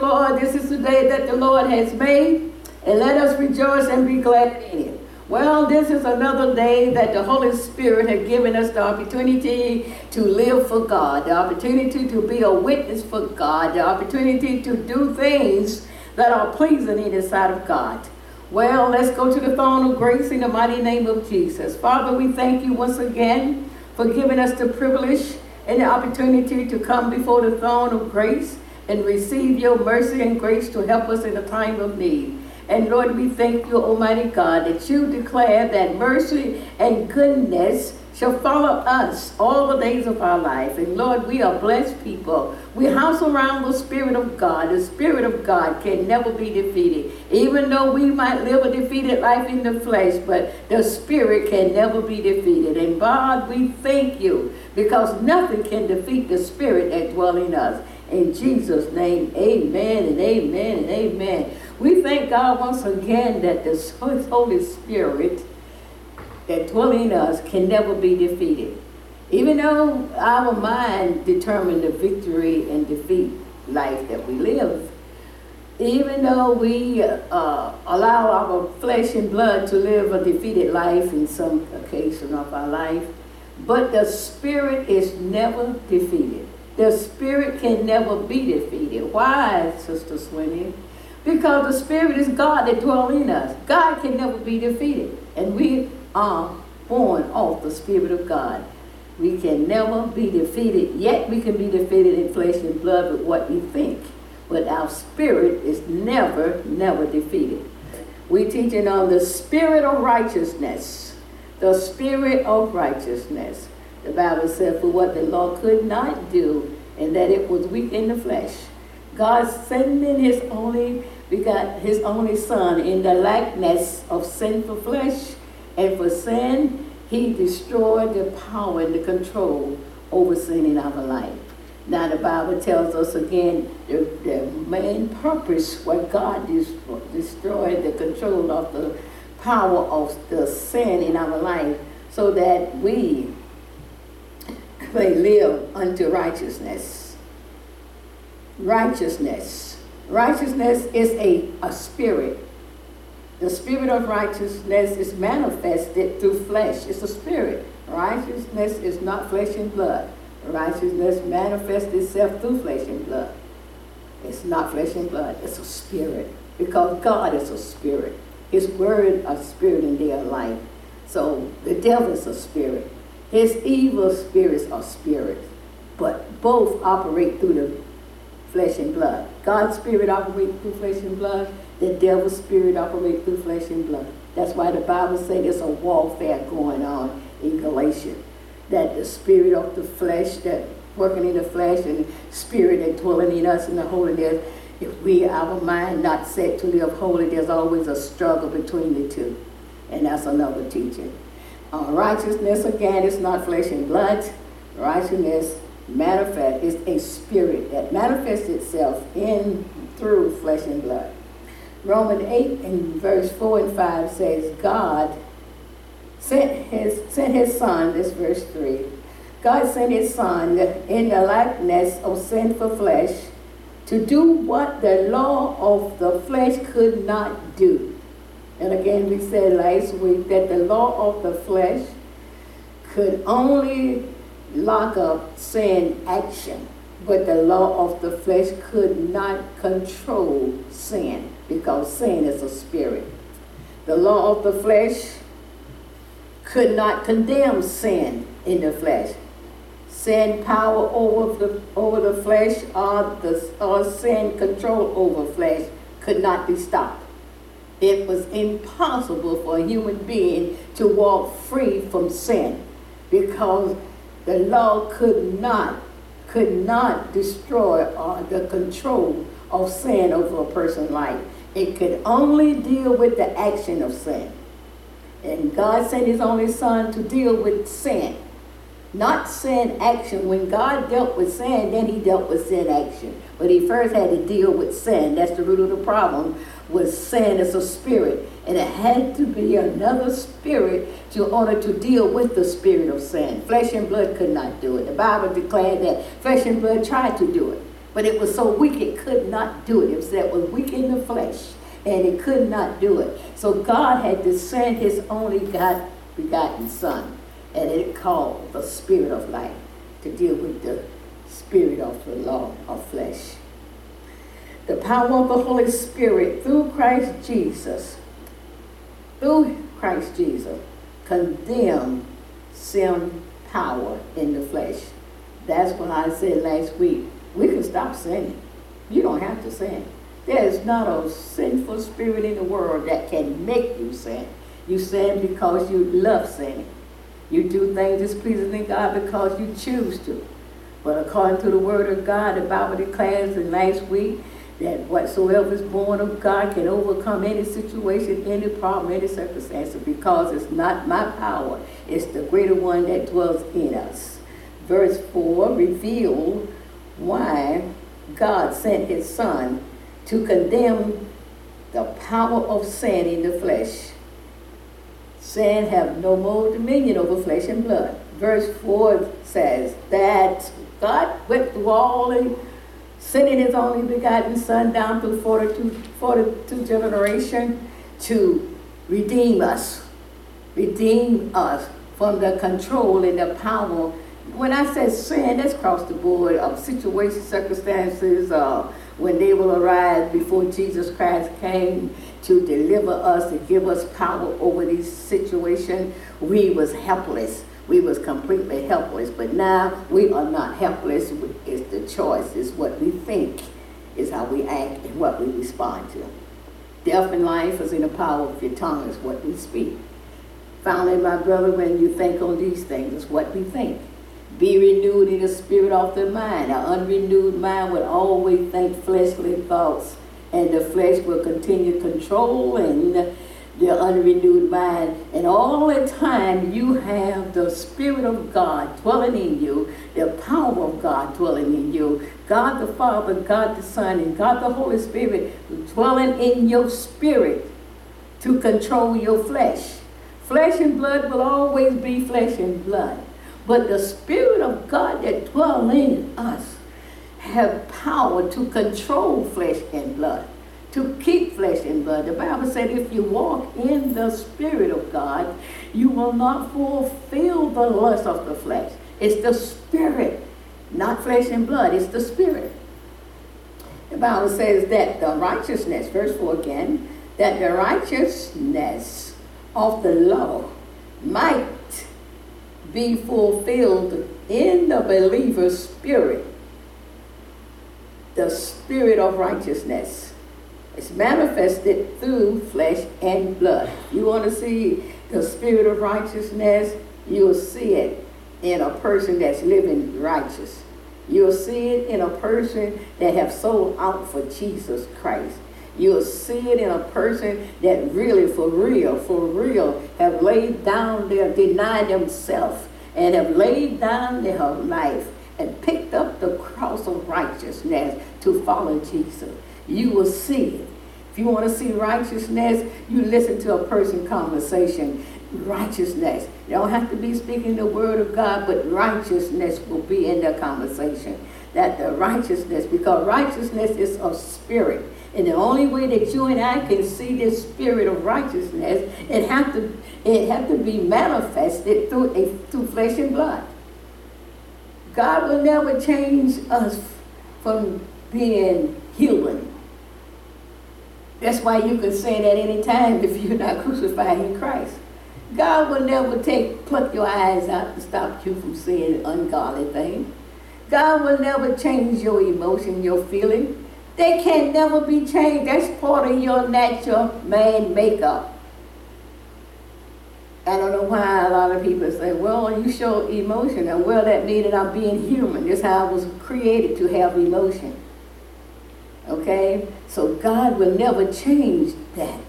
Lord. This is the day that the Lord has made, and let us rejoice and be glad in it. Well, this is another day that the Holy Spirit has given us the opportunity to live for God, the opportunity to be a witness for God, the opportunity to do things that are pleasing in the sight of God. Well, let's go to the throne of grace in the mighty name of Jesus. Father, we thank you once again for giving us the privilege and the opportunity to come before the throne of grace and receive your mercy and grace to help us in a time of need. And Lord, we thank you, Almighty God, that you declare that mercy and goodness shall follow us all the days of our life. And Lord, we are blessed people. We house around the Spirit of God. The Spirit of God can never be defeated. Even though we might live a defeated life in the flesh, but the Spirit can never be defeated. And God, we thank you because nothing can defeat the Spirit that dwells in us. In Jesus' name, amen and amen and amen. We thank God once again that the Holy Spirit that dwells in us can never be defeated. Even though our mind determines the victory and defeat life that we live, even though we uh, allow our flesh and blood to live a defeated life in some occasion of our life, but the spirit is never defeated. The spirit can never be defeated. Why, Sister Sweeney? Because the Spirit is God that dwells in us. God can never be defeated. And we are born of the Spirit of God. We can never be defeated, yet we can be defeated in flesh and blood with what we think. But our spirit is never, never defeated. We're teaching on the spirit of righteousness. The spirit of righteousness. The Bible said, for what the law could not do, and that it was weak in the flesh. God sending his only begot his only son in the likeness of sinful flesh, and for sin, he destroyed the power and the control over sin in our life. Now the Bible tells us again the, the main purpose why God destroyed the control of the power of the sin in our life so that we may live unto righteousness righteousness. Righteousness is a, a spirit. The spirit of righteousness is manifested through flesh. It's a spirit. Righteousness is not flesh and blood. Righteousness manifests itself through flesh and blood. It's not flesh and blood. It's a spirit. Because God is a spirit. His word a spirit in their life. So the devil is a spirit. His evil spirits are spirits. But both operate through the flesh and blood. God's spirit operates through flesh and blood. The devil's spirit operates through flesh and blood. That's why the Bible says there's a warfare going on in Galatians. That the spirit of the flesh, that working in the flesh, and spirit that dwelling in us in the holiness, if we, our mind not set to live holy, there's always a struggle between the two. And that's another teaching. Uh, righteousness, again, is not flesh and blood. Righteousness manifest is a spirit that manifests itself in through flesh and blood. Romans 8 and verse 4 and 5 says, God sent his, sent his son, this verse 3, God sent his son in the likeness of sinful flesh to do what the law of the flesh could not do. And again, we said last week that the law of the flesh could only lock up sin action, but the law of the flesh could not control sin because sin is a spirit. The law of the flesh could not condemn sin in the flesh. Sin power over the over the flesh or the or sin control over flesh could not be stopped. It was impossible for a human being to walk free from sin because the law could not, could not destroy uh, the control of sin over a person's life. It could only deal with the action of sin. And God sent his only son to deal with sin. Not sin action. When God dealt with sin, then he dealt with sin action. But he first had to deal with sin. That's the root of the problem. Was sin it's a spirit. And it had to be another spirit in order to deal with the spirit of sin. Flesh and blood could not do it. The Bible declared that flesh and blood tried to do it. But it was so weak it could not do it. It was that was weak in the flesh and it could not do it. So God had to send his only God begotten Son, and it called the Spirit of life to deal with the spirit of the law of flesh. The power of the Holy Spirit through Christ Jesus, through Christ Jesus, condemn sin power in the flesh. That's what I said last week. We can stop sinning. You don't have to sin. There is not a sinful spirit in the world that can make you sin. You sin because you love sinning. You do things displeasing to God because you choose to. But according to the word of God, the Bible declares in last week that whatsoever is born of God can overcome any situation, any problem, any circumstance, because it's not my power, it's the greater one that dwells in us. Verse 4 revealed why God sent his son to condemn the power of sin in the flesh. Sin have no more dominion over flesh and blood. Verse 4 says that God all the sending his only begotten son down through 42, 42 generation to redeem us. Redeem us from the control and the power. When I say sin, that's across the board of situations, circumstances, uh, when they will arise before Jesus Christ came to deliver us, to give us power over these situations, we was helpless. We was completely helpless. But now we are not helpless. It's the choice. It's what we think. Is how we act and what we respond to. Death and life is in the power of your tongue, is what we speak. Finally, my brother, when you think on these things, is what we think. Be renewed in the spirit of the mind. An unrenewed mind will always think fleshly thoughts, and the flesh will continue controlling the unrenewed mind. And all the time you have the Spirit of God dwelling in you, the power of God dwelling in you, God the Father, God the Son, and God the Holy Spirit dwelling in your spirit to control your flesh. Flesh and blood will always be flesh and blood. But the Spirit of God that dwells in us have power to control flesh and blood, to keep flesh and blood. The Bible said if you walk in the Spirit of God, you will not fulfill the lust of the flesh. It's the Spirit, not flesh and blood, it's the Spirit. The Bible says that the righteousness, verse 4 again, that the righteousness of the law might be fulfilled in the believer's spirit. The spirit of righteousness is manifested through flesh and blood. You want to see the spirit of righteousness? You'll see it in a person that's living righteous. You'll see it in a person that have sold out for Jesus Christ. You'll see it in a person that really, for real, for real, have laid down their, denied themselves, and have laid down their life and picked up the cross of righteousness to follow Jesus. You will see it. You want to see righteousness, you listen to a person conversation. Righteousness. You don't have to be speaking the word of God, but righteousness will be in the conversation. That the righteousness, because righteousness is a spirit. And the only way that you and I can see this spirit of righteousness, it have to it have to be manifested through a through flesh and blood. God will never change us from being human. That's why you can sin at any time if you're not crucified in Christ. God will never take pluck your eyes out to stop you from saying ungodly things. God will never change your emotion, your feeling. They can never be changed. That's part of your natural man makeup. I don't know why a lot of people say, well, you show emotion. And well, that means that I'm being human. That's how I was created to have emotion. Okay? So God will never change that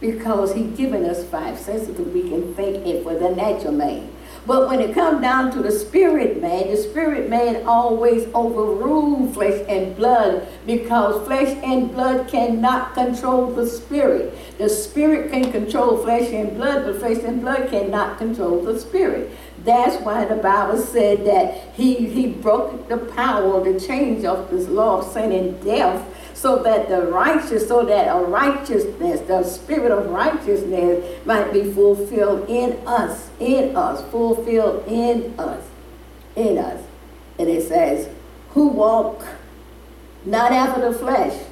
because He's given us five senses that we can think it for the natural man. But when it comes down to the spirit man, the spirit man always overrules flesh and blood because flesh and blood cannot control the spirit. The spirit can control flesh and blood, but flesh and blood cannot control the spirit. That's why the Bible said that he, he broke the power, the change of this law of sin and death, so that the righteous, so that a righteousness, the spirit of righteousness might be fulfilled in us, in us, fulfilled in us, in us. And it says, who walk not after the flesh.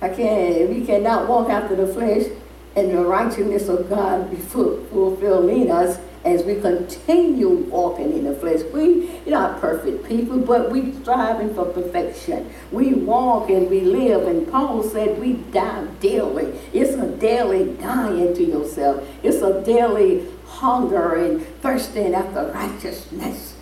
I can't, we cannot walk after the flesh and the righteousness of God be fulfilled in us as we continue walking in the flesh. We are not perfect people, but we striving for perfection. We walk and we live, and Paul said we die daily. It's a daily dying to yourself. It's a daily hunger and thirsting after righteousness.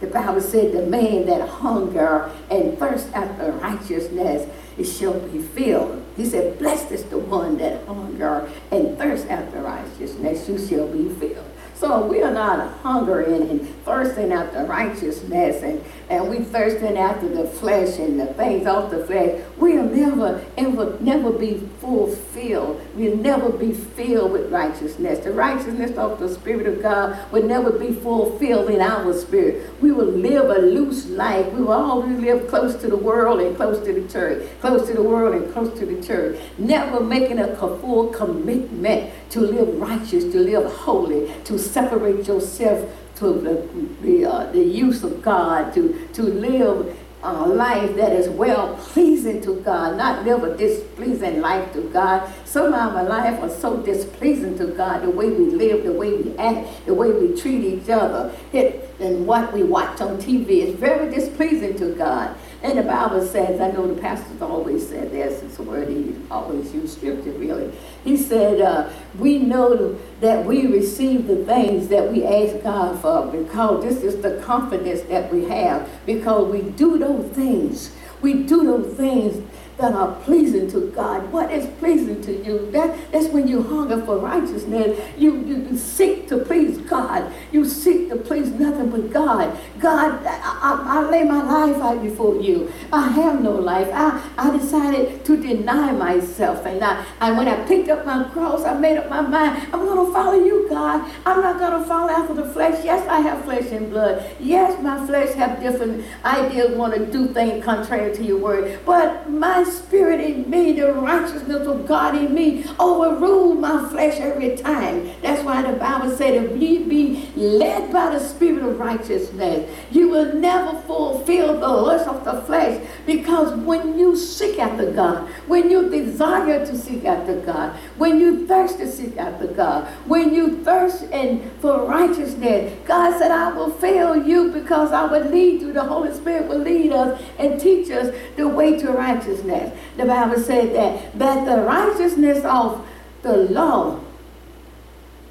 The Bible said the man that hunger and thirst after righteousness it shall be filled. He said, Blessed is the one that hunger and thirst after righteousness, you shall be filled. So we are not hungering and thirsting after righteousness and, and we thirsting after the flesh and the things of the flesh. We'll never, ever, never be fulfilled. We'll never be filled with righteousness. The righteousness of the Spirit of God will never be fulfilled in our spirit. We will live a loose life. We will always live close to the world and close to the church, close to the world and close to the church. Never making a full commitment to live righteous, to live holy, to separate yourself to the, the, uh, the use of God, to, to live a life that is well pleasing to God, not live a displeasing life to God. Some of our life are so displeasing to God, the way we live, the way we act, the way we treat each other, it, and what we watch on TV is very displeasing to God. And the Bible says, I know the pastors always said this, it's a word he always used scripture really. He said, uh, we know that we receive the things that we ask God for because this is the confidence that we have because we do those things. We do those things that are pleasing to God. What is pleasing to you? That, that's when you hunger for righteousness. You, you, seek to please God. You seek to please nothing but God. God, I, I, I, lay my life out before you. I have no life. I, I decided to deny myself. And, I, and when I picked up my cross, I made up my mind, I'm going to follow you, God. I'm not going to follow after the flesh. Yes, I have flesh and blood. Yes, my flesh have different ideas, want to do things contrary to your word. But my spirit in me, the righteousness of God in me, overrule my flesh every time. That's why the Bible said if ye be led by the spirit of righteousness, you will never fulfill the lust of the flesh. Because when you seek after God, when you desire to seek after God, when you thirst to seek after God, when you thirst and for righteousness, God said, I will fail you because I will lead you. The Holy Spirit will lead us and teach us the way to righteousness the Bible said that, that the righteousness of the law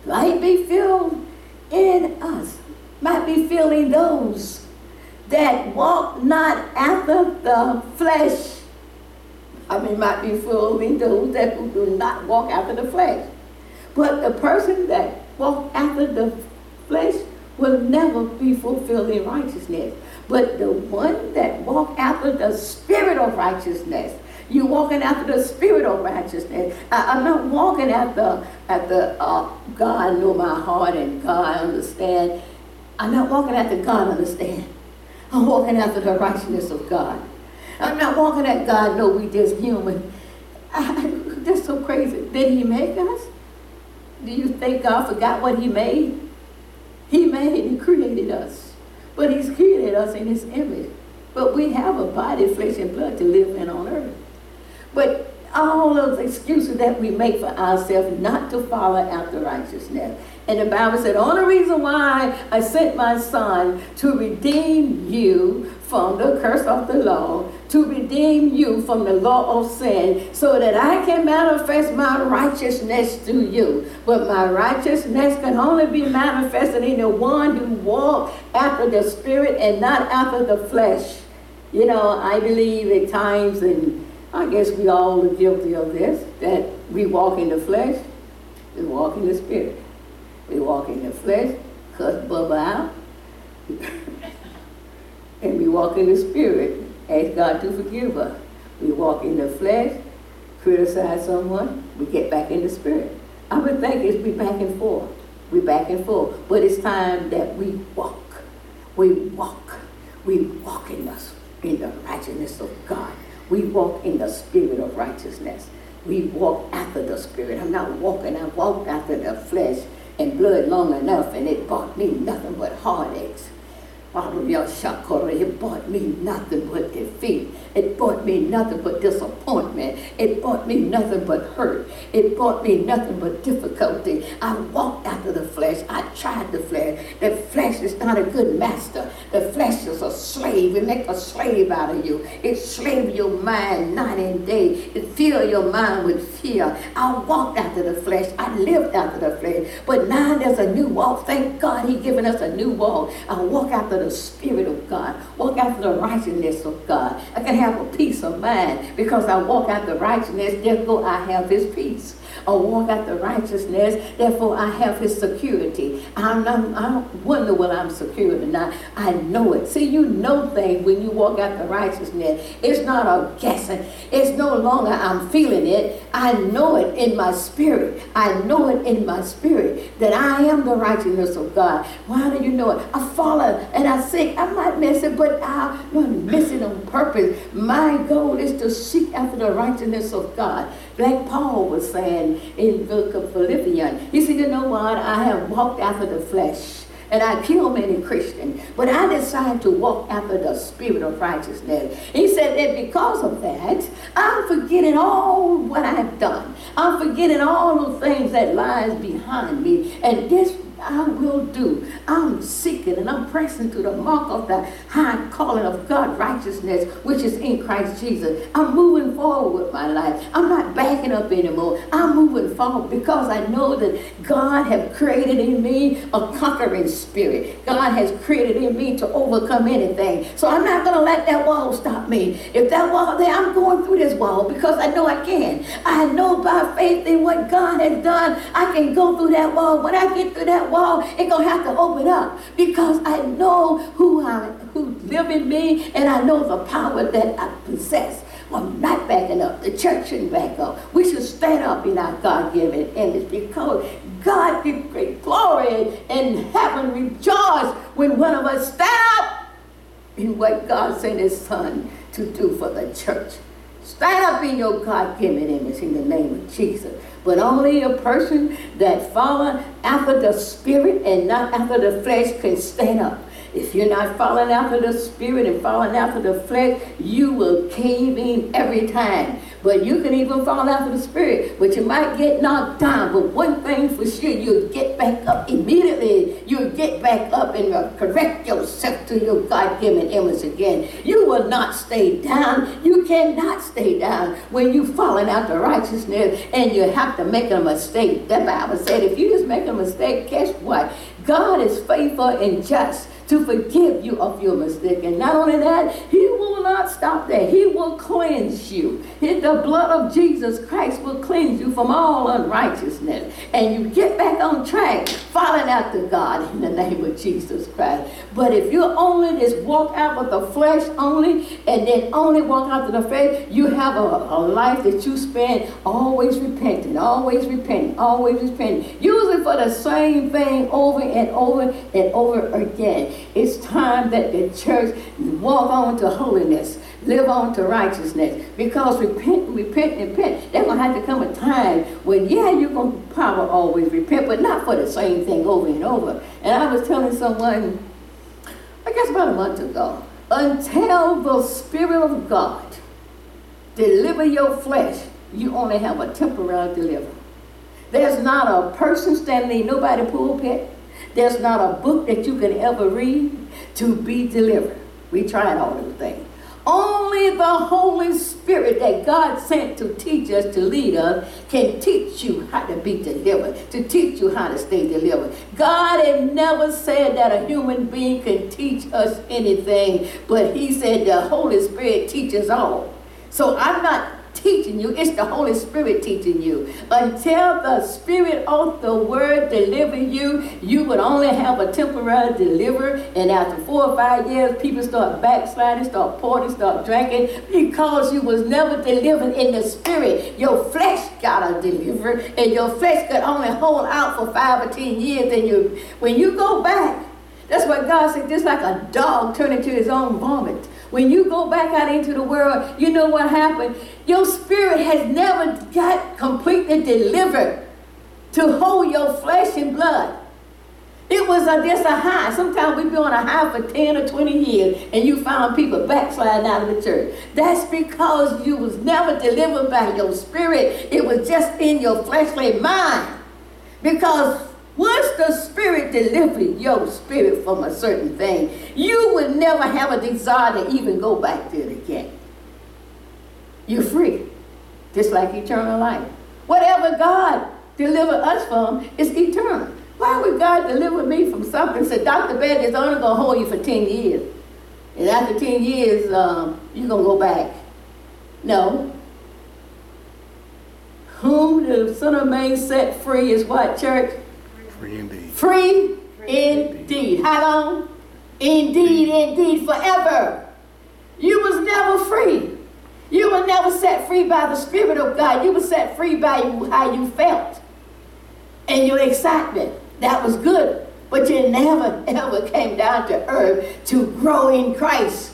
might be filled in us, might be filling those that walk not after the flesh. I mean, might be filling those that do not walk after the flesh. But the person that walk after the flesh will never be fulfilled in righteousness. But the one that walk after the spirit of righteousness, you walking after the spirit of righteousness. I, am not walking after the uh, God know my heart and God understand. I'm not walking after God understand. I'm walking after the righteousness of God. I'm not walking at God know we just human. I, that's so crazy. Did he make us? Do you think God forgot what he made? He made, he created us. But he's created us in his image. But we have a body, flesh, and blood to live in on earth. But all those excuses that we make for ourselves not to follow after righteousness. And the Bible said, only reason why I sent my son to redeem you from the curse of the law, to redeem you from the law of sin, so that I can manifest my righteousness to you. But my righteousness can only be manifested in the one who walks after the spirit and not after the flesh. You know, I believe at times and I guess we all are guilty of this, that we walk in the flesh, we walk in the spirit. We walk in the flesh, cuss Bubba out, and we walk in the spirit, ask God to forgive us. We walk in the flesh, criticize someone, we get back in the spirit. I would think it's be back and forth. we back and forth. But it's time that we walk. We walk. We walk in the, in the righteousness of God. We walk in the spirit of righteousness. We walk after the spirit. I'm not walking, I walked after the flesh and blood long enough, and it brought me nothing but heartaches. It brought me nothing but defeat. It brought me nothing but disappointment. It brought me nothing but hurt. It brought me nothing but difficulty. I walked after the flesh. I tried the flesh. The flesh is not a good master. The flesh is a slave. It makes a slave out of you. It slaves your mind night and day. It fills your mind with fear. I walked after the flesh. I lived after the flesh. But now there's a new walk. Thank God He given us a new walk. I walk after the Spirit of God. Walk after the righteousness of God. I can have a peace of mind because I walk after righteousness. Therefore, I have His peace I walk after righteousness. Therefore, I have his security. I'm not, I don't wonder whether I'm secure or not. I know it. See, you know things when you walk after righteousness. It's not a guessing. It's no longer I'm feeling it. I know it in my spirit. I know it in my spirit that I am the righteousness of God. Why do you know it? I fall and I sink. I might miss it, but I'm not missing on purpose. My goal is to seek after the righteousness of God. Like Paul was saying in the book of Philippians. He said, you know what? I have walked after the flesh and I killed many Christians, but I decided to walk after the spirit of righteousness. He said that because of that, I'm forgetting all what I have done. I'm forgetting all the things that lies behind me, and this I will do. I'm seeking and I'm pressing to the mark of the high calling of God righteousness, which is in Christ Jesus. I'm moving forward with my life. I'm not backing up anymore. I'm moving forward because I know that God has created in me a conquering spirit. God has created in me to overcome anything. So I'm not going to let that wall stop me. If that wall there, I'm going through this wall because I know I can. I know by faith in what God has done, I can go through that wall. When I get through that wall, it's gonna have to open up because I know who I who live in me and I know the power that I possess. I'm not backing up. The church shouldn't back up. We should stand up in our God-given image because God gives great glory and heaven rejoice when one of us stand up in what God sent his son to do for the church. Stand up in your God-given image in the name of Jesus. But only a person that follow after the spirit and not after the flesh can stand up. If you're not following after the spirit and following after the flesh, you will cave in every time. But you can even fall after the spirit, but you might get knocked down. But one thing for sure, you'll get back up immediately. You'll get back up and correct yourself to your God-given image again. You will not stay down. You cannot stay down when you're falling after righteousness and you have to make a mistake. The Bible said if you just make a mistake, guess what? God is faithful and just to forgive you of your mistake. And not only that, He will not stop there. He will cleanse you. The blood of Jesus Christ will cleanse you from all unrighteousness. And you get back on track, following after God in the name of Jesus Christ. But if you only just walk out with the flesh only, and then only walk after the faith, you have a, a life that you spend always repenting, always repenting, always repenting. Usually for the same thing over and over and over again. It's time that the church walk on to holiness, live on to righteousness. Because repent, repent, repent. There's going to have to come a time when, yeah, you're going to probably always repent, but not for the same thing over and over. And I was telling someone, I guess about a month ago, until the Spirit of God deliver your flesh, you only have a temporary deliverance. There's not a person standing in nobody pulpit there's not a book that you can ever read to be delivered. We tried all those things. Only the Holy Spirit that God sent to teach us, to lead us, can teach you how to be delivered, to teach you how to stay delivered. God had never said that a human being can teach us anything, but He said the Holy Spirit teaches all. So I'm not teaching you, it's the Holy Spirit teaching you. Until the Spirit of the Word deliver you, you would only have a temporary deliver. And after four or five years, people start backsliding, start pouring, start drinking because you was never delivered in the Spirit. Your flesh got a deliver, and your flesh could only hold out for five or ten years. And you, when you go back, that's what God said, just like a dog turning to his own vomit. When you go back out into the world, you know what happened? Your spirit has never got completely delivered to hold your flesh and blood. It was a, just a high. Sometimes we be on a high for 10 or 20 years and you found people backsliding out of the church. That's because you was never delivered by your spirit. It was just in your fleshly mind. Because once the Spirit delivered your spirit from a certain thing, you will never have a desire to even go back it again. You're free, just like eternal life. Whatever God delivered us from is eternal. Why would God deliver me from something? Said Dr. Bed is only going to hold you for 10 years. And after 10 years, um, you're going to go back. No. Whom the Son of Man set free is what, church? Free indeed. Free indeed. How long? Indeed, indeed, forever. You was never free. You were never set free by the Spirit of God. You were set free by how you felt and your excitement. That was good. But you never, ever came down to earth to grow in Christ.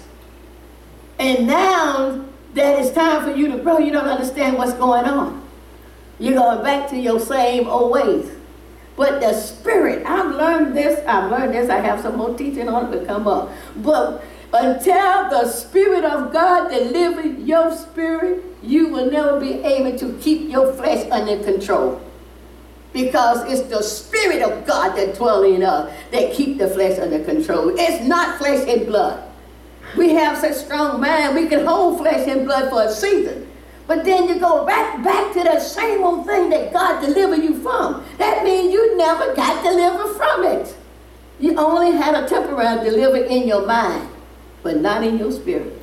And now that it's time for you to grow, you don't understand what's going on. You're going back to your same old ways. But the spirit, I've learned this, I've learned this, I have some more teaching on it to come up. But until the spirit of God delivers your spirit, you will never be able to keep your flesh under control. Because it's the spirit of God that dwells in us that keep the flesh under control. It's not flesh and blood. We have such strong mind, we can hold flesh and blood for a season. But then you go back back to the same old thing that God delivered you from. That means you never got delivered from it. You only had a temporary delivery in your mind, but not in your spirit.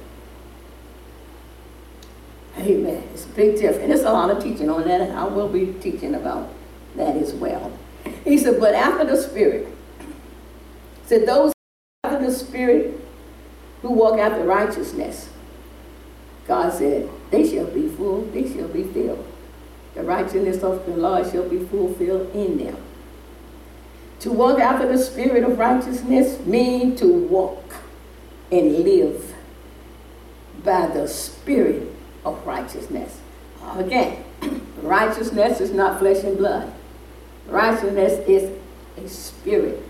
Amen. It's a big difference. There's a lot of teaching on that, and I will be teaching about that as well. He said, but after the Spirit, said those after the Spirit who walk after righteousness, God said, they shall be full, they shall be filled. The righteousness of the Lord shall be fulfilled in them. To walk after the spirit of righteousness means to walk and live by the spirit of righteousness. Again, righteousness is not flesh and blood. Righteousness is a spirit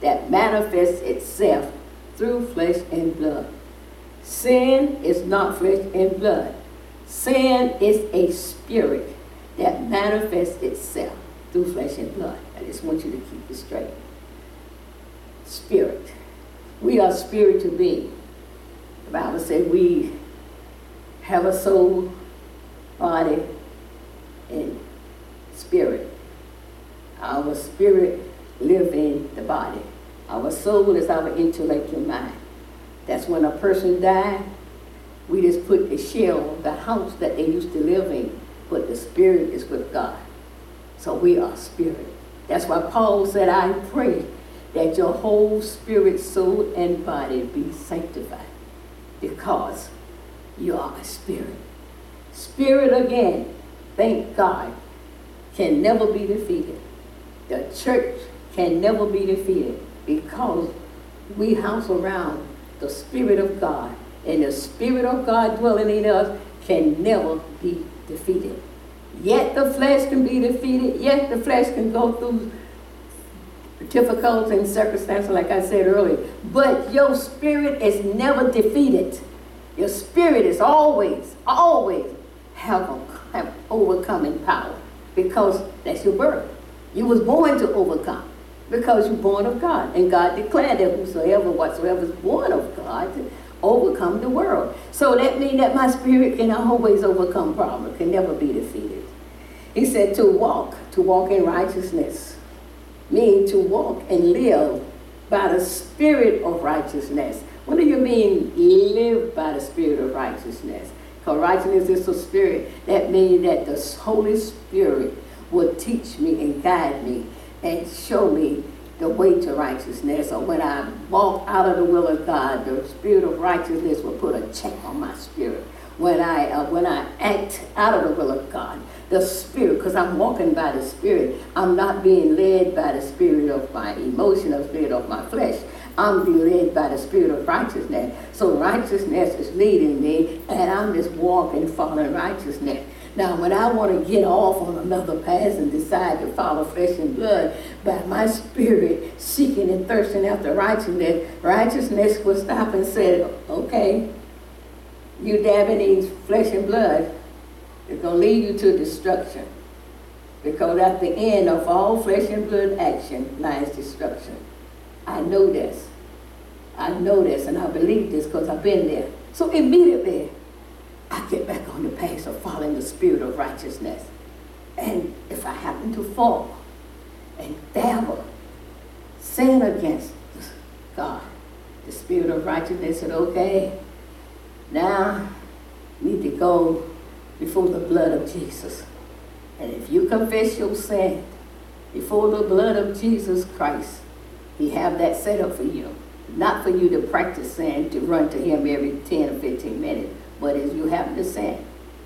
that manifests itself through flesh and blood. Sin is not flesh and blood. Sin is a spirit that manifests itself through flesh and blood. I just want you to keep it straight. Spirit. We are spiritual beings. The Bible says we have a soul, body, and spirit. Our spirit lives in the body. Our soul is our intellectual mind. That's when a person died, we just put the shell, the house that they used to live in, but the spirit is with God. So we are spirit. That's why Paul said, I pray that your whole spirit, soul, and body be sanctified because you are a spirit. Spirit again, thank God, can never be defeated. The church can never be defeated because we house around the Spirit of God. And the Spirit of God dwelling in us can never be defeated. Yet the flesh can be defeated, yet the flesh can go through difficulties and circumstances, like I said earlier. But your spirit is never defeated. Your spirit is always, always have, a, have overcoming power because that's your birth. You was born to overcome because you're born of God. And God declared that whosoever, whatsoever is born of God, overcome the world. So that means that my spirit can always overcome problems, can never be defeated. He said to walk, to walk in righteousness, mean to walk and live by the spirit of righteousness. What do you mean live by the spirit of righteousness? Because righteousness is the spirit. That means that the Holy Spirit will teach me and guide me and show me the way to righteousness. Or when I walk out of the will of God, the spirit of righteousness will put a check on my spirit. When I uh, when I act out of the will of God, the spirit, because I'm walking by the spirit, I'm not being led by the spirit of my emotion spirit of my flesh. I'm being led by the spirit of righteousness. So righteousness is leading me, and I'm just walking, following righteousness. Now, when I want to get off on another path and decide to follow flesh and blood, by my spirit seeking and thirsting after righteousness, righteousness will stop and say, okay, you dabbing in flesh and blood, it's going to lead you to destruction. Because at the end of all flesh and blood action lies destruction. I know this. I know this and I believe this because I've been there. So immediately, I get back on the path of following the spirit of righteousness. And if I happen to fall and dabble, sin against God, the spirit of righteousness said, okay, now need to go before the blood of Jesus. And if you confess your sin before the blood of Jesus Christ, he have that set up for you. Not for you to practice sin, to run to him every 10 or 15 minutes, but as you have to say,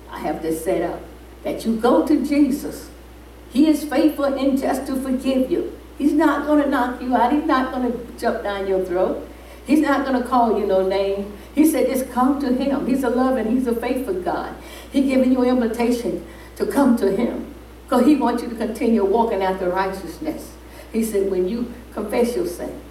I have to set up that you go to Jesus. He is faithful and just to forgive you. He's not going to knock you out. He's not going to jump down your throat. He's not going to call you no name. He said, just come to him. He's a loving, he's a faithful God. He's giving you an invitation to come to him because he wants you to continue walking after righteousness. He said, when you confess your sin,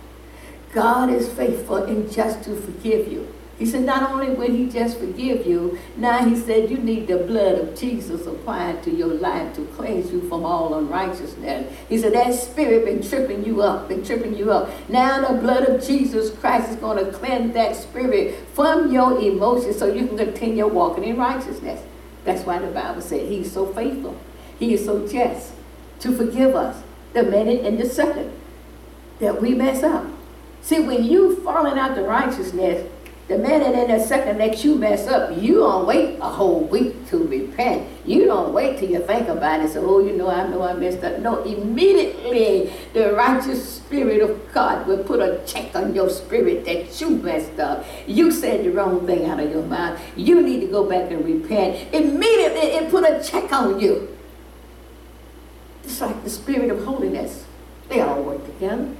God is faithful and just to forgive you. He said, not only will he just forgive you, now he said you need the blood of Jesus applied to your life to cleanse you from all unrighteousness. He said, that spirit been tripping you up, been tripping you up. Now the blood of Jesus Christ is going to cleanse that spirit from your emotions so you can continue walking in righteousness. That's why the Bible said he's so faithful. He is so just to forgive us the minute and the second that we mess up. See, when you falling out the righteousness, the minute and the second that you mess up, you don't wait a whole week to repent. You don't wait till you think about it. So, oh, you know, I know I messed up. No, immediately the righteous spirit of God will put a check on your spirit that you messed up. You said the wrong thing out of your mouth. You need to go back and repent. Immediately it put a check on you. It's like the spirit of holiness. They all work together.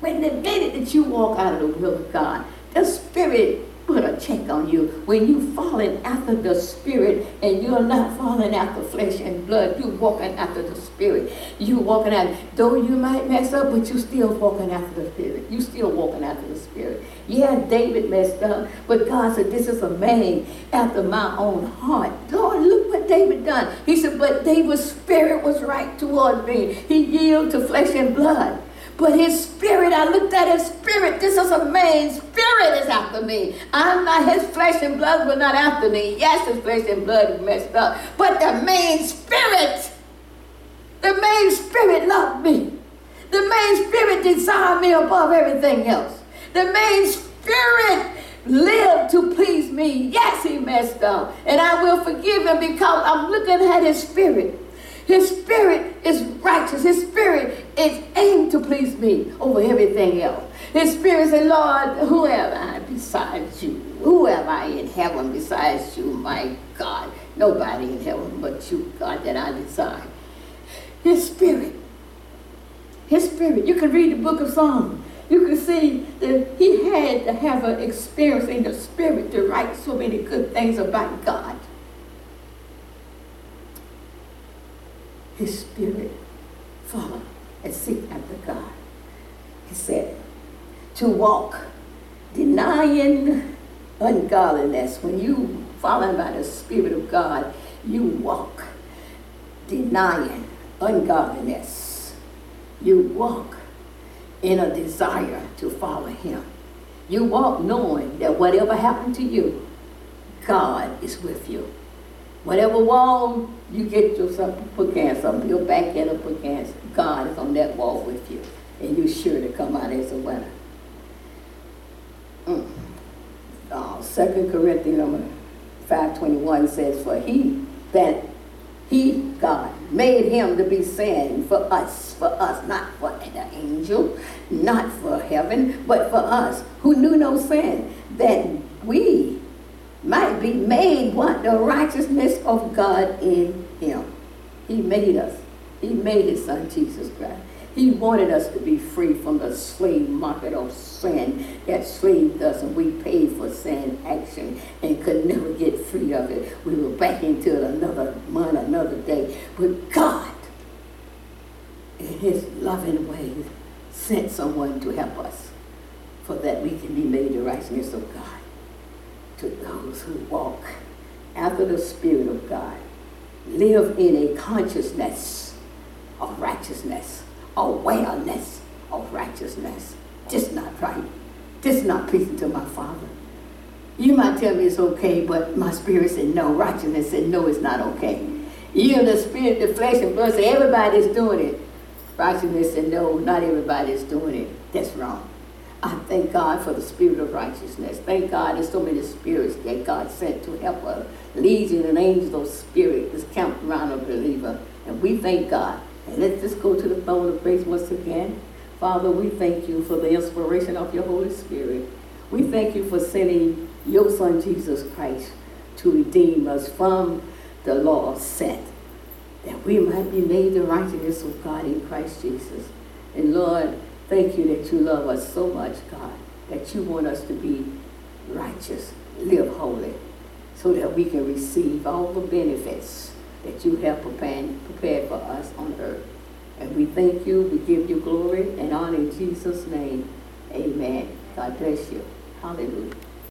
When the minute that you walk out of the will of God, the Spirit put a check on you. When you falling after the Spirit and you're not falling after flesh and blood, You're walking after the Spirit. You walking out, though you might mess up, but you still walking after the Spirit. You still walking after the Spirit. Yeah, David messed up, but God said, this is a man after my own heart. Lord, look what David done. He said, but David's spirit was right toward me. He yielded to flesh and blood. But his spirit, I looked at his spirit. This is a man's spirit is after me. I'm not his flesh and blood were not after me. Yes, his flesh and blood messed up. But the main spirit, the main spirit loved me. The main spirit desired me above everything else. The main spirit lived to please me. Yes, he messed up. And I will forgive him because I'm looking at his spirit. His spirit is righteous. His spirit is aimed to please me over everything else. His spirit said, Lord, who am I besides you? Who am I in heaven besides you, my God? Nobody in heaven but you, God, that I desire. His spirit. His spirit. You can read the book of Psalms. You can see that he had to have an experience in the spirit to write so many good things about God. His spirit follow and seek after God. He said, to walk, denying ungodliness. When you following by the Spirit of God, you walk, denying ungodliness. You walk in a desire to follow Him. You walk knowing that whatever happened to you, God is with you. Whatever wall you get yourself put against, something, your back end against, God is on that wall with you. And you're sure to come out as a winner. Mm. Oh, 2 Corinthians 521 says, For he that he, God, made him to be sin for us, for us, not for the angel, not for heaven, but for us, who knew no sin, that we might be made what? The righteousness of God in him. He made us. He made his son Jesus Christ. He wanted us to be free from the slave market of sin that slaved us and we paid for sin action and could never get free of it. We were back into it another month, another day. But God, in his loving way, sent someone to help us for that we can be made the righteousness of God to those who walk after the Spirit of God, live in a consciousness of righteousness awareness of righteousness. Just not right. Just not pleasing to my Father. You might tell me it's okay, but my spirit said no. Righteousness said no, it's not okay. You the spirit, the flesh and blood say everybody's doing it. Righteousness said no, not everybody's doing it. That's wrong. I thank God for the spirit of righteousness. Thank God there's so many spirits that God sent to help us. Legion and angels of spirit is camped around a believer. And we thank God and let's just go to the throne of grace once again. Father, we thank you for the inspiration of your Holy Spirit. We thank you for sending your Son Jesus Christ to redeem us from the law of sin, that we might be made the righteousness of God in Christ Jesus. And Lord, thank you that you love us so much, God, that you want us to be righteous, live holy, so that we can receive all the benefits that you have prepared, for us on earth. And we thank you, we give you glory and honor in Jesus' name. Amen. God bless you. Hallelujah.